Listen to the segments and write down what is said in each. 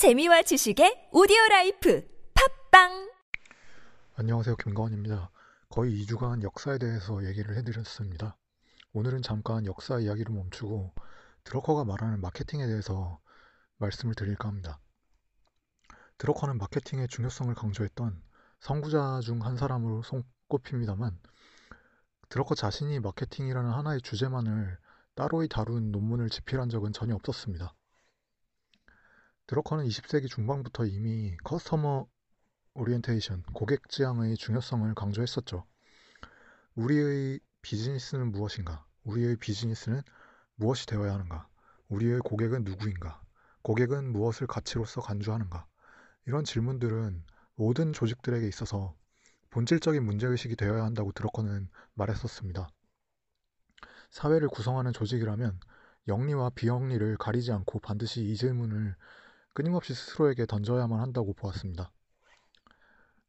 재미와 지식의 오디오 라이프 팟빵 안녕하세요. 김가원입니다. 거의 2주간 역사에 대해서 얘기를 해드렸습니다. 오늘은 잠깐 역사 이야기를 멈추고 드러커가 말하는 마케팅에 대해서 말씀을 드릴까 합니다. 드러커는 마케팅의 중요성을 강조했던 선구자 중 한 사람으로 손꼽힙니다만 드러커 자신이 마케팅이라는 하나의 주제만을 따로이 다룬 논문을 집필한 적은 전혀 없었습니다. 드러커는 20세기 중반부터 이미 customer orientation, 고객 지향의 중요성을 강조했었죠. 우리의 비즈니스는 무엇인가? 우리의 비즈니스는 무엇이 되어야 하는가? 우리의 고객은 누구인가? 고객은 무엇을 가치로서 간주하는가? 이런 질문들은 모든 조직들에게 있어서 본질적인 문제의식이 되어야 한다고 드러커는 말했었습니다. 사회를 구성하는 조직이라면 영리와 비영리를 가리지 않고 반드시 이 질문을 끊임없이 스스로에게 던져야만 한다고 보았습니다.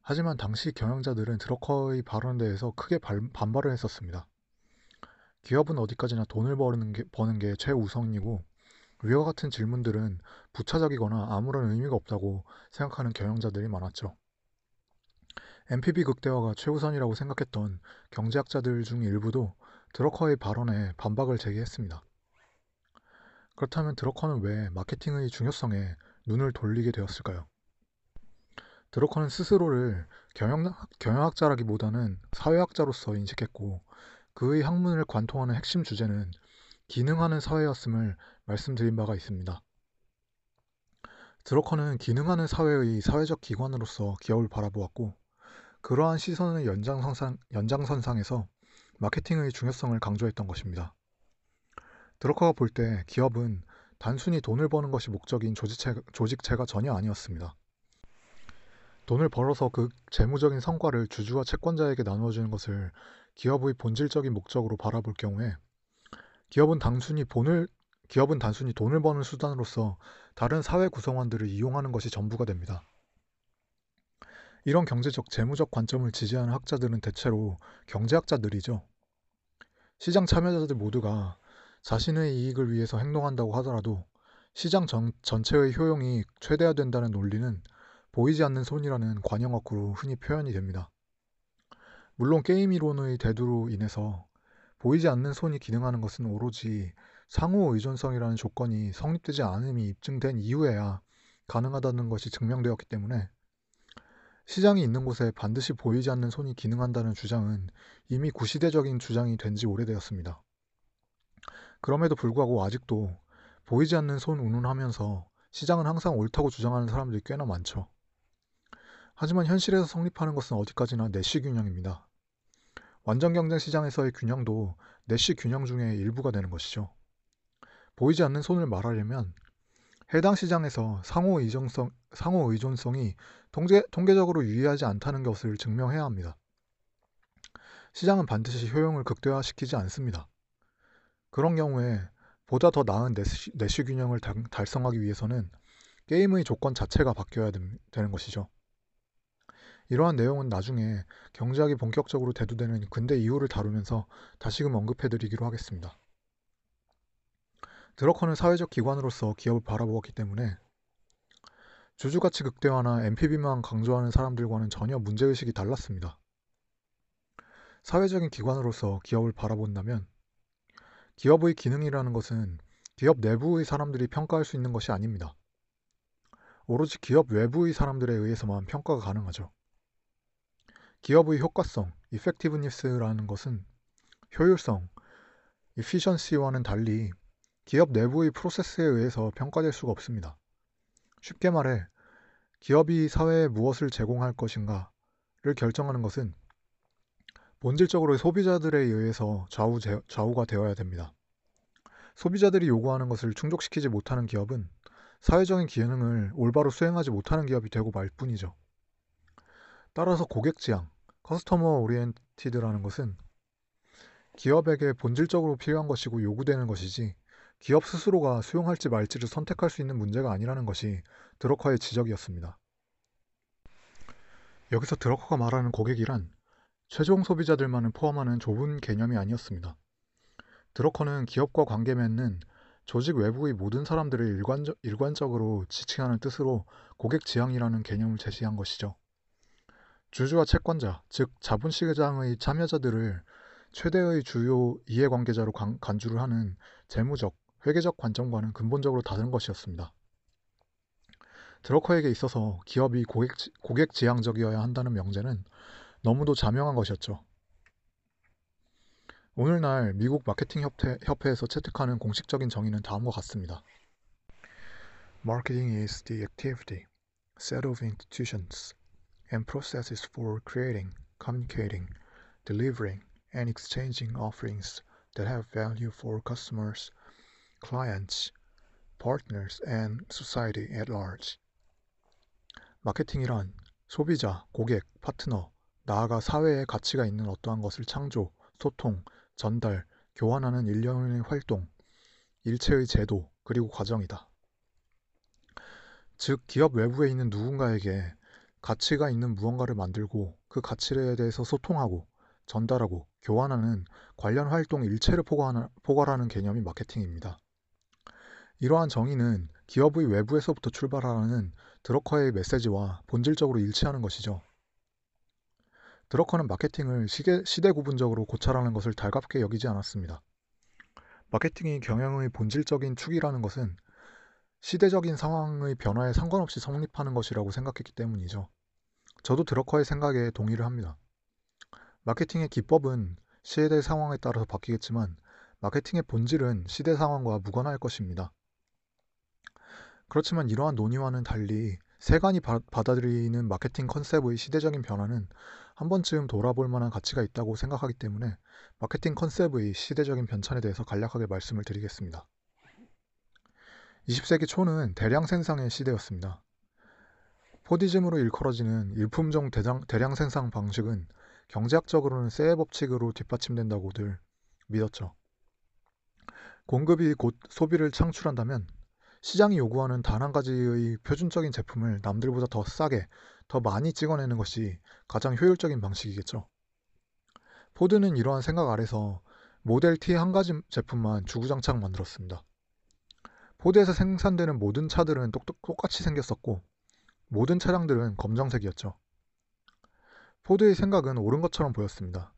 하지만 당시 경영자들은 드러커의 발언에 대해서 크게 반발을 했었습니다. 기업은 어디까지나 돈을 버는 게, 버는 게 최우선이고 위와 같은 질문들은 부차적이거나 아무런 의미가 없다고 생각하는 경영자들이 많았죠. MPB 극대화가 최우선이라고 생각했던 경제학자들 중 일부도 드러커의 발언에 반박을 제기했습니다. 그렇다면 드러커는 왜 마케팅의 중요성에 눈을 돌리게 되었을까요? 드러커는 스스로를 경영, 경영학 자라기보다는 사회학자로서 인식했고 그의 학문을 관통하는 핵심 주제는 기능하는 사회였음을 말씀드린 바가 있습니다. 드러커는 기능하는 사회의 사회적 기관으로서 기업을 바라보았고 그러한 시선의 연장선상, 연장선상에서 마케팅의 중요성을 강조했던 것입니다. 드러커가 볼 때 기업은 단순히 돈을 버는 것이 목적인 조직체, 조직체가 전혀 아니었습니다. 돈을 벌어서 그 재무적인 성과를 주주와 채권자에게 나누어주는 것을 기업의 본질적인 목적으로 바라볼 경우에 기업은 단순히 돈을 기업은 단순히 돈을 버는 수단으로서 다른 사회 구성원들을 이용하는 것이 전부가 됩니다. 이런 경제적, 재무적 관점을 지지하는 학자들은 대체로 경제학자들이죠. 시장 참여자들 모두가 자신의 이익을 위해서 행동한다고 하더라도 시장 전, 전체의 효용이 최대화된다는 논리는 보이지 않는 손이라는 관용어구로 흔히 표현이 됩니다. 물론 게임 이론의 대두로 인해서 보이지 않는 손이 기능하는 것은 오로지 상호 의존성이라는 조건이 성립되지 않음이 입증된 이후에야 가능하다는 것이 증명되었기 때문에 시장이 있는 곳에 반드시 보이지 않는 손이 기능한다는 주장은 이미 구시대적인 주장이 된 지 오래되었습니다. 그럼에도 불구하고 아직도 보이지 않는 손 운운하면서 시장은 항상 옳다고 주장하는 사람들이 꽤나 많죠. 하지만 현실에서 성립하는 것은 어디까지나 내시 균형입니다. 완전 경쟁 시장에서의 균형도 내시 균형 중의 일부가 되는 것이죠. 보이지 않는 손을 말하려면 해당 시장에서 상호 의존성, 상호 의존성이 통계, 통계적으로 유의하지 않다는 것을 증명해야 합니다. 시장은 반드시 효용을 극대화시키지 않습니다. 그런 경우에 보다 더 나은 내시, 내시 균형을 달 성하기 위해서는 게임의 조건 자체가 바뀌어야 되는 것이죠. 이러한 내용은 나중에 경제학이 본격적으로 대두되는 근대 이후를 다루면서 다시금 언급해드리기로 하겠습니다. 드러커는 사회적 기관으로서 기업을 바라보았기 때문에 주주가치 극대화나 NPV만 강조하는 사람들과는 전혀 문제의식이 달랐습니다. 사회적인 기관으로서 기업을 바라본다면 기업의 기능이라는 것은 기업 내부의 사람들이 평가할 수 있는 것이 아닙니다. 오로지 기업 외부의 사람들에 의해서만 평가가 가능하죠. 기업의 효과성, effectiveness라는 것은 효율성, efficiency와는 달리 기업 내부의 프로세스에 의해서 평가될 수가 없습니다. 쉽게 말해 기업이 사회에 무엇을 제공할 것인가를 결정하는 것은 본질적으로 소비자들에 의해서 좌우, 좌우가 되어야 됩니다. 소비자들이 요구하는 것을 충족시키지 못하는 기업은 사회적인 기능을 올바로 수행하지 못하는 기업이 되고 말 뿐이죠. 따라서 고객 지향, customer oriented라는 것은 기업에게 본질적으로 필요한 것이고 요구되는 것이지 기업 스스로가 수용할지 말지를 선택할 수 있는 문제가 아니라는 것이 드러커의 지적이었습니다. 여기서 드러커가 말하는 고객이란 최종 소비자들만을 포함하는 좁은 개념이 아니었습니다. 드러커는 기업과 관계 맺는 조직 외부의 모든 사람들을 일관적, 일관적으로 지칭하는 뜻으로 고객 지향이라는 개념을 제시한 것이죠. 주주와 채권자, 즉 자본시장의 참여자들을 최대의 주요 이해관계자로 간, 간주를 하는 재무적, 회계적 관점과는 근본적으로 다른 것이었습니다. 드러커에게 있어서 기업이 고객, 고객 지향적이어야 한다는 명제는 너무도 자명한 것이었죠. 오늘날 미국 마케팅 협회, 협회 에서 채택하는 공식적인 정의는 다음과 같습니다. Marketing is the activity, set of institutions, and processes for creating, communicating, delivering, and exchanging offerings that have value for customers, clients, partners, and society at large. 마케팅이란 소비자, 고객, 파트너, 나아가 사회에 가치가 있는 어떠한 것을 창조, 소통, 전달, 교환하는 일련의 활동, 일체의 제도, 그리고 과정이다. 즉, 기업 외부에 있는 누군가에게 가치가 있는 무언가를 만들고 그 가치에 대해서 소통하고 전달하고 교환하는 관련 활동 일체를 포괄하는 개념이 마케팅입니다. 이러한 정의는 기업의 외부에서부터 출발하는 드러커의 메시지와 본질적으로 일치하는 것이죠. 드러커는 마케팅을 시계, 시대 구분적으로 고찰하는 것을 달갑게 여기지 않았습니다. 마케팅이 경영의 본질적인 축이라는 것은 시대적인 상황의 변화에 상관없이 성립하는 것이라고 생각했기 때문이죠. 저도 드러커의 생각에 동의를 합니다. 마케팅의 기법은 시대 상황에 따라서 바뀌겠지만 마케팅의 본질은 시대 상황과 무관할 것입니다. 그렇지만 이러한 논의와는 달리 세간이 바, 받아들이는 마케팅 컨셉의 시대적인 변화는 한 번쯤 돌아볼 만한 가치가 있다고 생각하기 때문에 마케팅 컨셉의 시대적인 변천에 대해서 간략하게 말씀을 드리겠습니다. 20세기 초는 대량 생산의 시대였습니다. 포디즘으로 일컬어지는 일품종 대장, 대량 생산 방식은 경제학적으로는 세의 법칙으로 뒷받침된다고들 믿었죠. 공급이 곧 소비를 창출한다면 시장이 요구하는 단 한 가지의 표준적인 제품을 남들보다 더 싸게, 더 많이 찍어내는 것이 가장 효율적인 방식이겠죠. 포드는 이러한 생각 아래서 모델 T의 한 가지 제품만 주구장창 만들었습니다. 포드에서 생산되는 모든 차들은 똑같이 생겼었고, 모든 차량들은 검정색이었죠. 포드의 생각은 옳은 것처럼 보였습니다.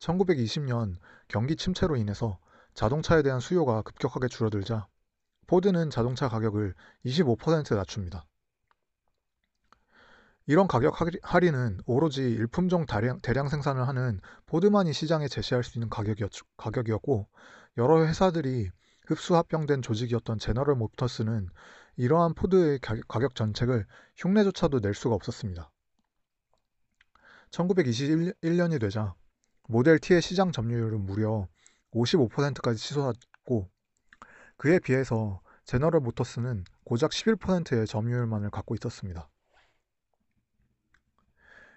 1920년 경기 침체로 인해서 자동차에 대한 수요가 급격하게 줄어들자 포드는 자동차 가격을 25% 낮춥니다. 이런 가격 할인은 오로지 일품종 대량, 대량 생산을 하는 포드만이 시장에 제시할 수 있는 가격이었, 고 여러 회사들이 흡수 합병된 조직이었던 제너럴 모터스는 이러한 포드의 가격 정책을 흉내조차도 낼 수가 없었습니다. 1921년이 되자 모델 T의 시장 점유율은 무려 55%까지 치솟았고 그에 비해서 제너럴 모터스는 고작 11%의 점유율만을 갖고 있었습니다.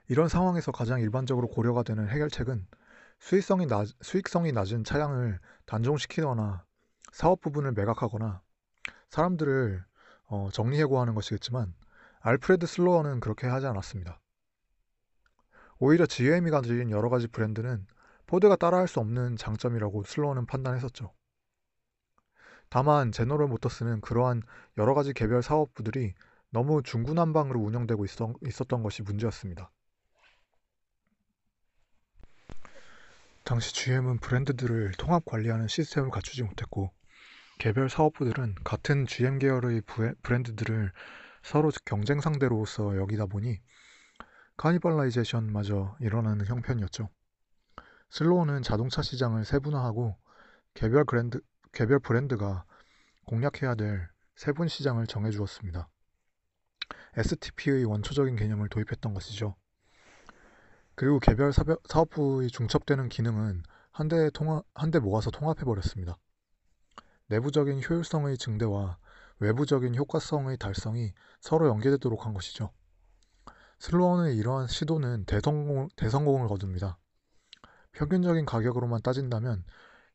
이런 상황에서 가장 일반적으로 고려가 되는 해결책은 수익성이, 낮, 수익성이 낮은 차량을 단종시키거나 사업 부분을 매각하거나 사람들을 어, 정리해고하는 것이겠지만 알프레드 슬로어는 그렇게 하지 않았습니다. 오히려 GM이 가진 여러 가지 브랜드는 포드가 따라할 수 없는 장점이라고 슬로어는 판단했었죠. 다만 제너럴 모터스는 그러한 여러 가지 개별 사업부들이 너무 중구난방으로 운영되고 있었던 것이 문제였습니다. 당시 GM은 브랜드들을 통합 관리하는 시스템을 갖추지 못했고 개별 사업부들은 같은 GM 계열의 브랜드들을 서로 경쟁 상대로서 여기다 보니 카니발라이제이션마저 일어나는 형편이었죠. 슬로우는 자동차 시장을 세분화하고 개별 브랜드, 개별 브랜드가 공략해야 될 세분 시장을 정해주었습니다. STP의 원초적인 개념을 도입했던 것이죠. 그리고 개별 사업부의 중첩되는 기능은 한대 통합, 한대 모아서 통합해버렸습니다. 내부적인 효율성의 증대와 외부적인 효과성의 달성이 서로 연계되도록 한 것이죠. 슬로어의 이러한 시도는 대성공, 대성공을 거둡니다. 평균적인 가격으로만 따진다면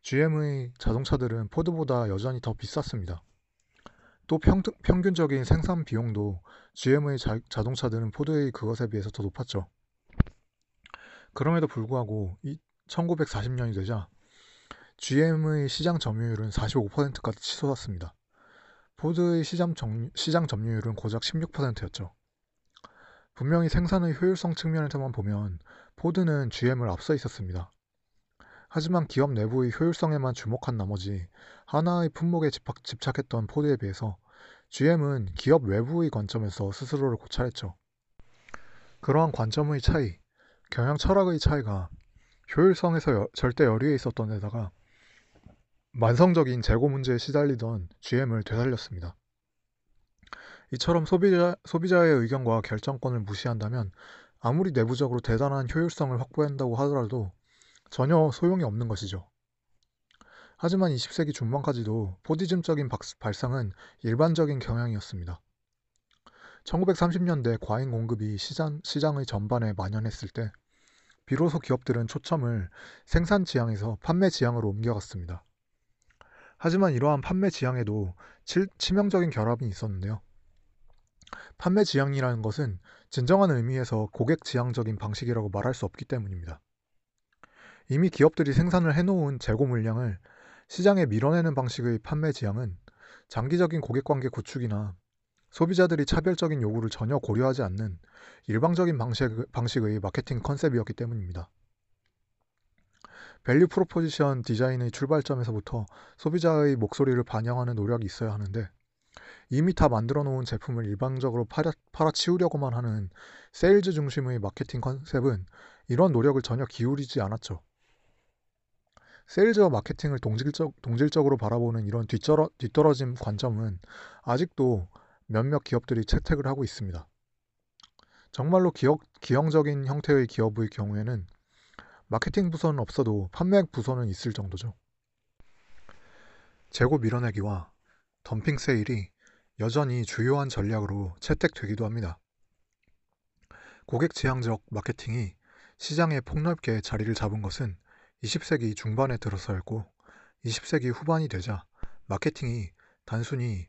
GM의 자동차들은 포드보다 여전히 더 비쌌습니다. 또 평, 평균적인 생산 비용도 GM의 자, 자동차들은 포드의 그것에 비해서 더 높았죠. 그럼에도 불구하고 1940년이 되자 GM의 시장 점유율은 45%까지 치솟았습니다. 포드의 시장, 점, 시장 점유율은 고작 16%였죠. 분명히 생산의 효율성 측면에서만 보면 포드는 GM을 앞서 있었습니다. 하지만 기업 내부의 효율성에만 주목한 나머지 하나의 품목에 집착, 했던 포드에 비해서 GM은 기업 외부의 관점에서 스스로를 고찰했죠. 그러한 관점의 차이, 경영 철학의 차이가 효율성에서 여, 절대 열의에 있었던 데다가 만성적인 재고 문제에 시달리던 GM을 되살렸습니다. 이처럼 소비자, 소비자의 의견과 결정권을 무시한다면 아무리 내부적으로 대단한 효율성을 확보한다고 하더라도 전혀 소용이 없는 것이죠. 하지만 20세기 중반까지도 포디즘적인 발상은 일반적인 경향이었습니다. 1930년대 과잉 공급이 시장, 시장의 전반에 만연했을 때 비로소 기업들은 초점을 생산 지향에서 판매 지향으로 옮겨갔습니다. 하지만 이러한 판매 지향에도 치, 치명적인 결합이 있었는데요. 판매 지향이라는 것은 진정한 의미에서 고객 지향적인 방식이라고 말할 수 없기 때문입니다. 이미 기업들이 생산을 해놓은 재고 물량을 시장에 밀어내는 방식의 판매 지향은 장기적인 고객 관계 구축이나 소비자들의 차별적인 요구를 전혀 고려하지 않는 일방적인 방식, 방식 의 마케팅 컨셉이었기 때문입니다. value proposition 디자인의 출발점에서부터 소비자의 목소리를 반영하는 노력이 있어야 하는데 이미 다 만들어 놓은 제품을 일방적으로 팔아, 팔아치우려고만 하는 세일즈 중심의 마케팅 컨셉은 이런 노력을 전혀 기울이지 않았죠. 세일즈와 마케팅을 동질적, 동질적으로 바라보는 이런 뒤떨어, 뒤떨어진 관점은 아직도 몇몇 기업들이 채택을 하고 있습니다. 정말로 기업, 기형적인 형태의 기업의 경우에는 마케팅 부서는 없어도 판매 부서는 있을 정도죠. 재고 밀어내기와 덤핑 세일이 여전히 주요한 전략으로 채택되기도 합니다. 고객 지향적 마케팅이 시장에 폭넓게 자리를 잡은 것은 20세기 중반에 들어서였고 20세기 후반이 되자 마케팅이 단순히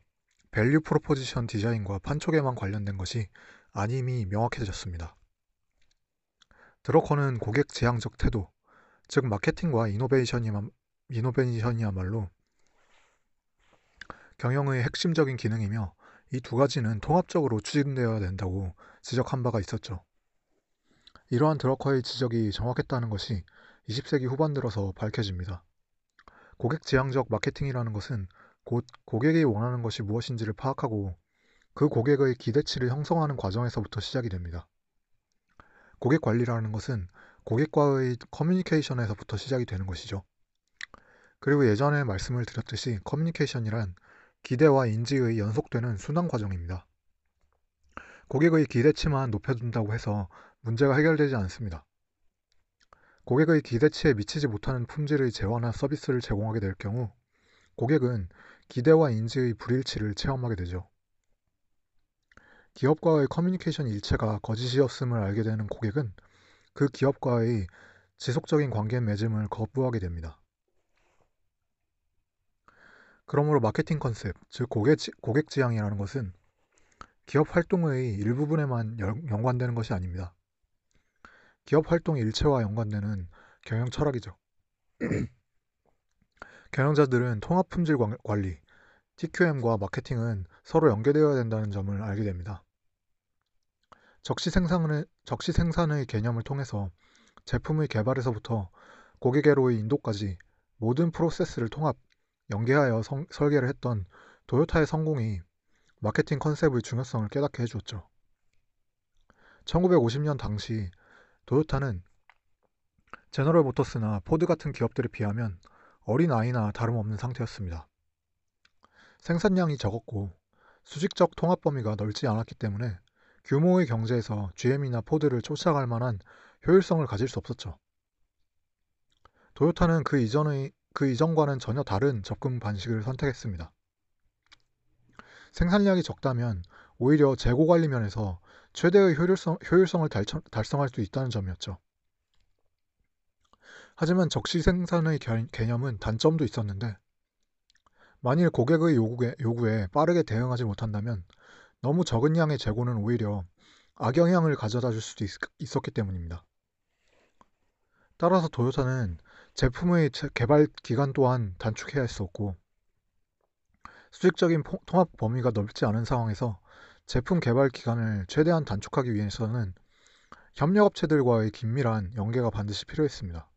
value proposition 디자인과 판촉에만 관련된 것이 아님이 명확해졌습니다. 드러커는 고객 지향적 태도, 즉 마케팅과 이노베이션이야말로 경영의 핵심적인 기능이며 이 두 가지는 통합적으로 추진되어야 된다고 지적한 바가 있었죠. 이러한 드러커의 지적이 정확했다는 것이 20세기 후반 들어서 밝혀집니다. 고객 지향적 마케팅이라는 것은 곧 고객이 원하는 것이 무엇인지를 파악하고 그 고객의 기대치를 형성하는 과정에서부터 시작이 됩니다. 고객 관리라는 것은 고객과의 커뮤니케이션에서부터 시작이 되는 것이죠. 그리고 예전에 말씀을 드렸듯이 커뮤니케이션이란 기대와 인지의 연속되는 순환 과정입니다. 고객의 기대치만 높여준다고 해서 문제가 해결되지 않습니다. 고객의 기대치에 미치지 못하는 품질의 재화나 서비스를 제공하게 될 경우 고객은 기대와 인지의 불일치를 체험하게 되죠. 기업과의 커뮤니케이션 일체가 거짓이었음을 알게 되는 고객은 그 기업과의 지속적인 관계 맺음을 거부하게 됩니다. 그러므로 마케팅 컨셉, 즉 고객, 고객 지향이라는 것은 기업 활동의 일부분에만 연관되는 것이 아닙니다. 기업 활동 일체와 연관되는 경영 철학이죠. 경영자들은 통합 품질 관리, TQM과 마케팅은 서로 연계되어야 된다는 점을 알게 됩니다. 적시 생산의, 적시 생산의 개념을 통해서 제품의 개발에서부터 고객에로의 인도까지 모든 프로세스를 통합, 연계하여 성, 설계를 했던 도요타의 성공이 마케팅 컨셉의 중요성을 깨닫게 해주었죠. 1950년 당시 도요타는 제너럴 모터스나 포드 같은 기업들에 비하면 어린 아이나 다름없는 상태였습니다. 생산량이 적었고 수직적 통합 범위가 넓지 않았기 때문에 규모의 경제에서 GM이나 포드를 쫓아갈 만한 효율성을 가질 수 없었죠. 도요타는 그 이전의 그 이전과는 전혀 다른 접근 방식을 선택했습니다. 생산량이 적다면 오히려 재고 관리 면에서 최대의 효율성, 효율성을 달성할 수 있다는 점이었죠. 하지만 적시 생산의 개념은 단점도 있었는데 만일 고객의 요구에, 요구에 빠르게 대응하지 못한다면 너무 적은 양의 재고는 오히려 악영향을 가져다 줄 수도 있, 있었기 때문입니다. 따라서 도요타는 제품의 개발 기간 또한 단축해야 했었고 수직적인 통합 범위가 넓지 않은 상황에서 제품 개발 기간을 최대한 단축하기 위해서는 협력업체들과의 긴밀한 연계가 반드시 필요했습니다.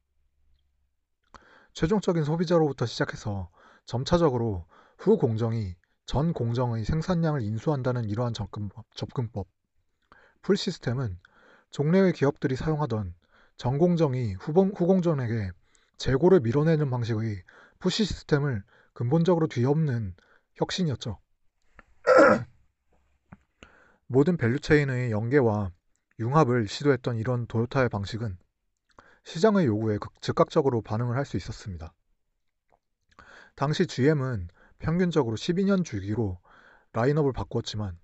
최종적인 소비자로부터 시작해서 점차적으로 후 공정이 전 공정의 생산량을 인수한다는 이러한 접근법, 풀 시스템은 종래의 기업들이 사용하던 전 공정이 후봉, 후공정에게 재고를 밀어내는 방식의 push 시스템을 근본적으로 뒤엎는 혁신이었죠. 모든 value chain의 연계와 융합을 시도했던 이런 도요타의 방식은 시장의 요구에 즉각적으로 반응을 할 수 있었습니다. 당시 GM은 평균적으로 12년 주기로 라인업을 바꾸었지만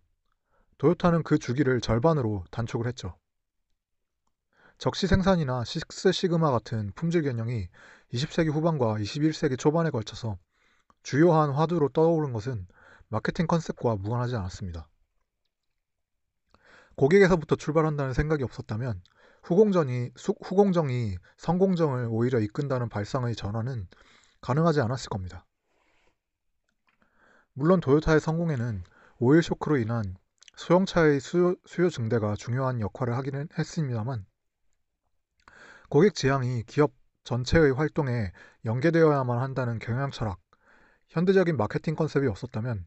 도요타는 그 주기를 절반으로 단축을 했죠. 적시 생산이나 식스 시그마 같은 품질 개념이 20세기 후반과 21세기 초반에 걸쳐서 주요한 화두로 떠오른 것은 마케팅 컨셉과 무관하지 않았습니다. 고객에서부터 출발한다는 생각이 없었다면 후공정이, 후공정이 성공정을 오히려 이끈다는 발상의 전환은 가능하지 않았을 겁니다. 물론 도요타의 성공에는 오일 쇼크로 인한 소형차의 수요, 수요 증대가 중요한 역할을 하기는 했습니다만 고객 지향이 기업 전체의 활동에 연계되어야만 한다는 경영 철학, 현대적인 마케팅 컨셉이 없었다면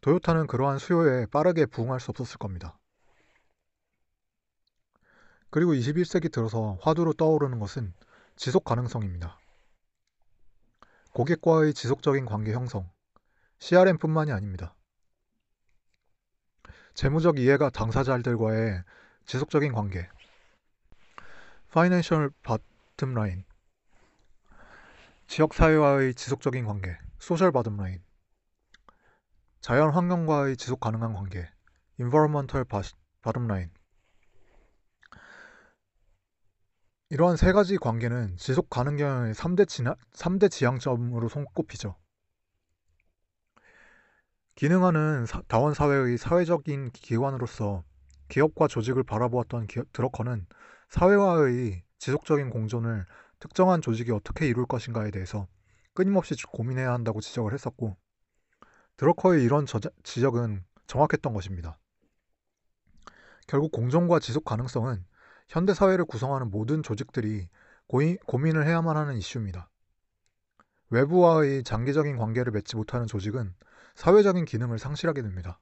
도요타는 그러한 수요에 빠르게 부응할 수 없었을 겁니다. 그리고 21세기 들어서 화두로 떠오르는 것은 지속 가능성입니다. 고객과의 지속적인 관계 형성, CRM뿐만이 아닙니다. 재무적 이해가 당사자들과의 지속적인 관계, Financial Bottom Line, 지역 사회와의 지속적인 관계, Social Bottom Line, 자연 환경과의 지속 가능한 관계, Environmental Bottom Line, 이러한 세 가지 관계는 지속 가능 경영의 3대, 지나, 3대 지향점으로 손꼽히죠. 기능하는 사, 다원 사회의 사회적인 기관으로서 기업과 조직을 바라보았던 기업, 드러커는 사회와의 지속적인 공존을 특정한 조직이 어떻게 이룰 것인가에 대해서 끊임없이 고민해야 한다고 지적을 했었고 드러커의 이런 저자, 지적은 정확했던 것입니다. 결국 공존과 지속 가능성은 현대 사회를 구성하는 모든 조직들이 고이, 고민을 해야만 하는 이슈입니다. 외부와의 장기적인 관계를 맺지 못하는 조직은 사회적인 기능을 상실하게 됩니다.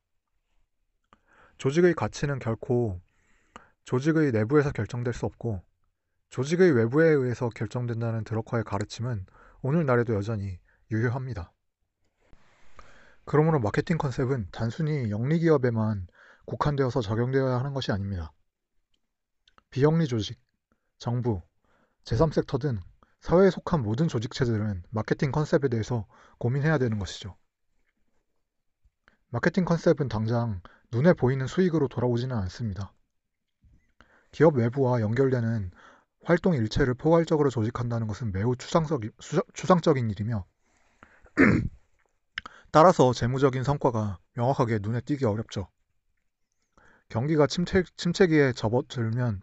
조직의 가치는 결코 조직의 내부에서 결정될 수 없고 조직의 외부에 의해서 결정된다는 드러커의 가르침은 오늘날에도 여전히 유효합니다. 그러므로 마케팅 컨셉은 단순히 영리기업에만 국한되어서 적용되어야 하는 것이 아닙니다. 비영리 조직, 정부, 제3섹터 등 사회에 속한 모든 조직체들은 마케팅 컨셉에 대해서 고민해야 되는 것이죠. 마케팅 컨셉은 당장 눈에 보이는 수익으로 돌아오지는 않습니다. 기업 외부와 연결되는 활동 일체를 포괄적으로 조직한다는 것은 매우 추상적, 추상적인 일이며 따라서 재무적인 성과가 명확하게 눈에 띄기 어렵죠. 경기가 침체, 침체기에 접어들면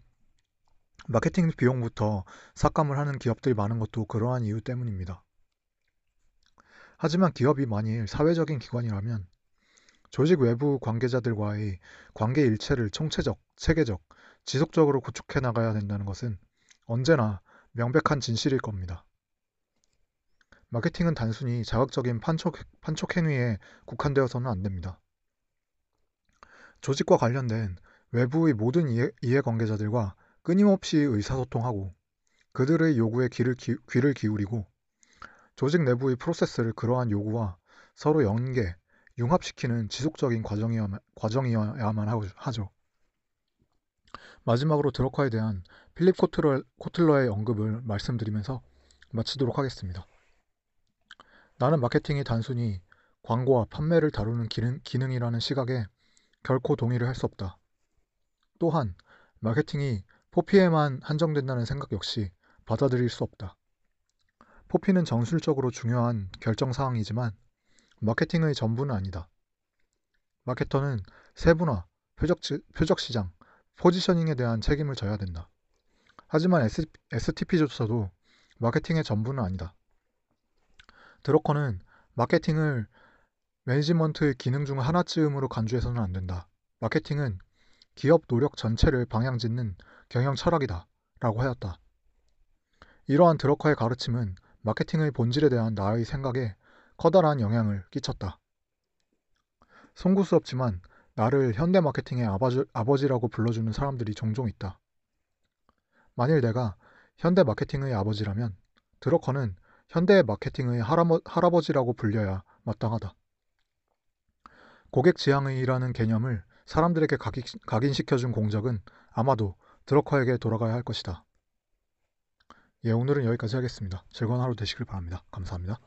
마케팅 비용부터 삭감을 하는 기업들이 많은 것도 그러한 이유 때문입니다. 하지만 기업이 만일 사회적인 기관이라면 조직 외부 관계자들과의 관계 일체를 총체적, 체계적, 지속적으로 구축해 나가야 된다는 것은 언제나 명백한 진실일 겁니다. 마케팅은 단순히 자극적인 판촉, 판촉 행위에 국한되어서는 안 됩니다. 조직과 관련된 외부의 모든 이해, 이해관계자들과 끊임없이 의사소통하고 그들의 요구에 귀를, 기, 귀를 기울이고 조직 내부의 프로세스를 그러한 요구와 서로 연계, 융합시키는 지속적인 과정이어야만, 과정이어야만 하죠. 마지막으로 드러커에 대한 필립 코틀러, 코틀러의 언급을 말씀드리면서 마치도록 하겠습니다. 나는 마케팅이 단순히 광고와 판매를 다루는 기능, 기능이라는 시각에 결코 동의를 할 수 없다. 또한 마케팅이 포피에만 한정된다는 생각 역시 받아들일 수 없다. 포피는 정술적으로 중요한 결정 사항이지만 마케팅의 전부는 아니다. 마케터는 세분화, 표적, 표적 시장, 포지셔닝에 대한 책임을 져야 된다. 하지만 STP조차도 마케팅의 전부는 아니다. 드러커는 마케팅을 매니지먼트의 기능 중 하나쯤으로 간주해서는 안 된다. 마케팅은 기업 노력 전체를 방향짓는 경영 철학이다. 라고 하였다. 이러한 드러커의 가르침은 마케팅의 본질에 대한 나의 생각에 커다란 영향을 끼쳤다. 송구스럽지만 나를 현대 마케팅의 아버지, 아버지라고 불러주는 사람들이 종종 있다. 만일 내가 현대 마케팅의 아버지라면 드러커는 현대 마케팅의 할아버, 할아버지라고 불려야 마땅하다. 고객 지향이라는 개념을 사람들에게 각인시켜준 공적은 아마도 드러커에게 돌아가야 할 것이다. 예, 오늘은 여기까지 하겠습니다. 즐거운 하루 되시길 바랍니다. 감사합니다.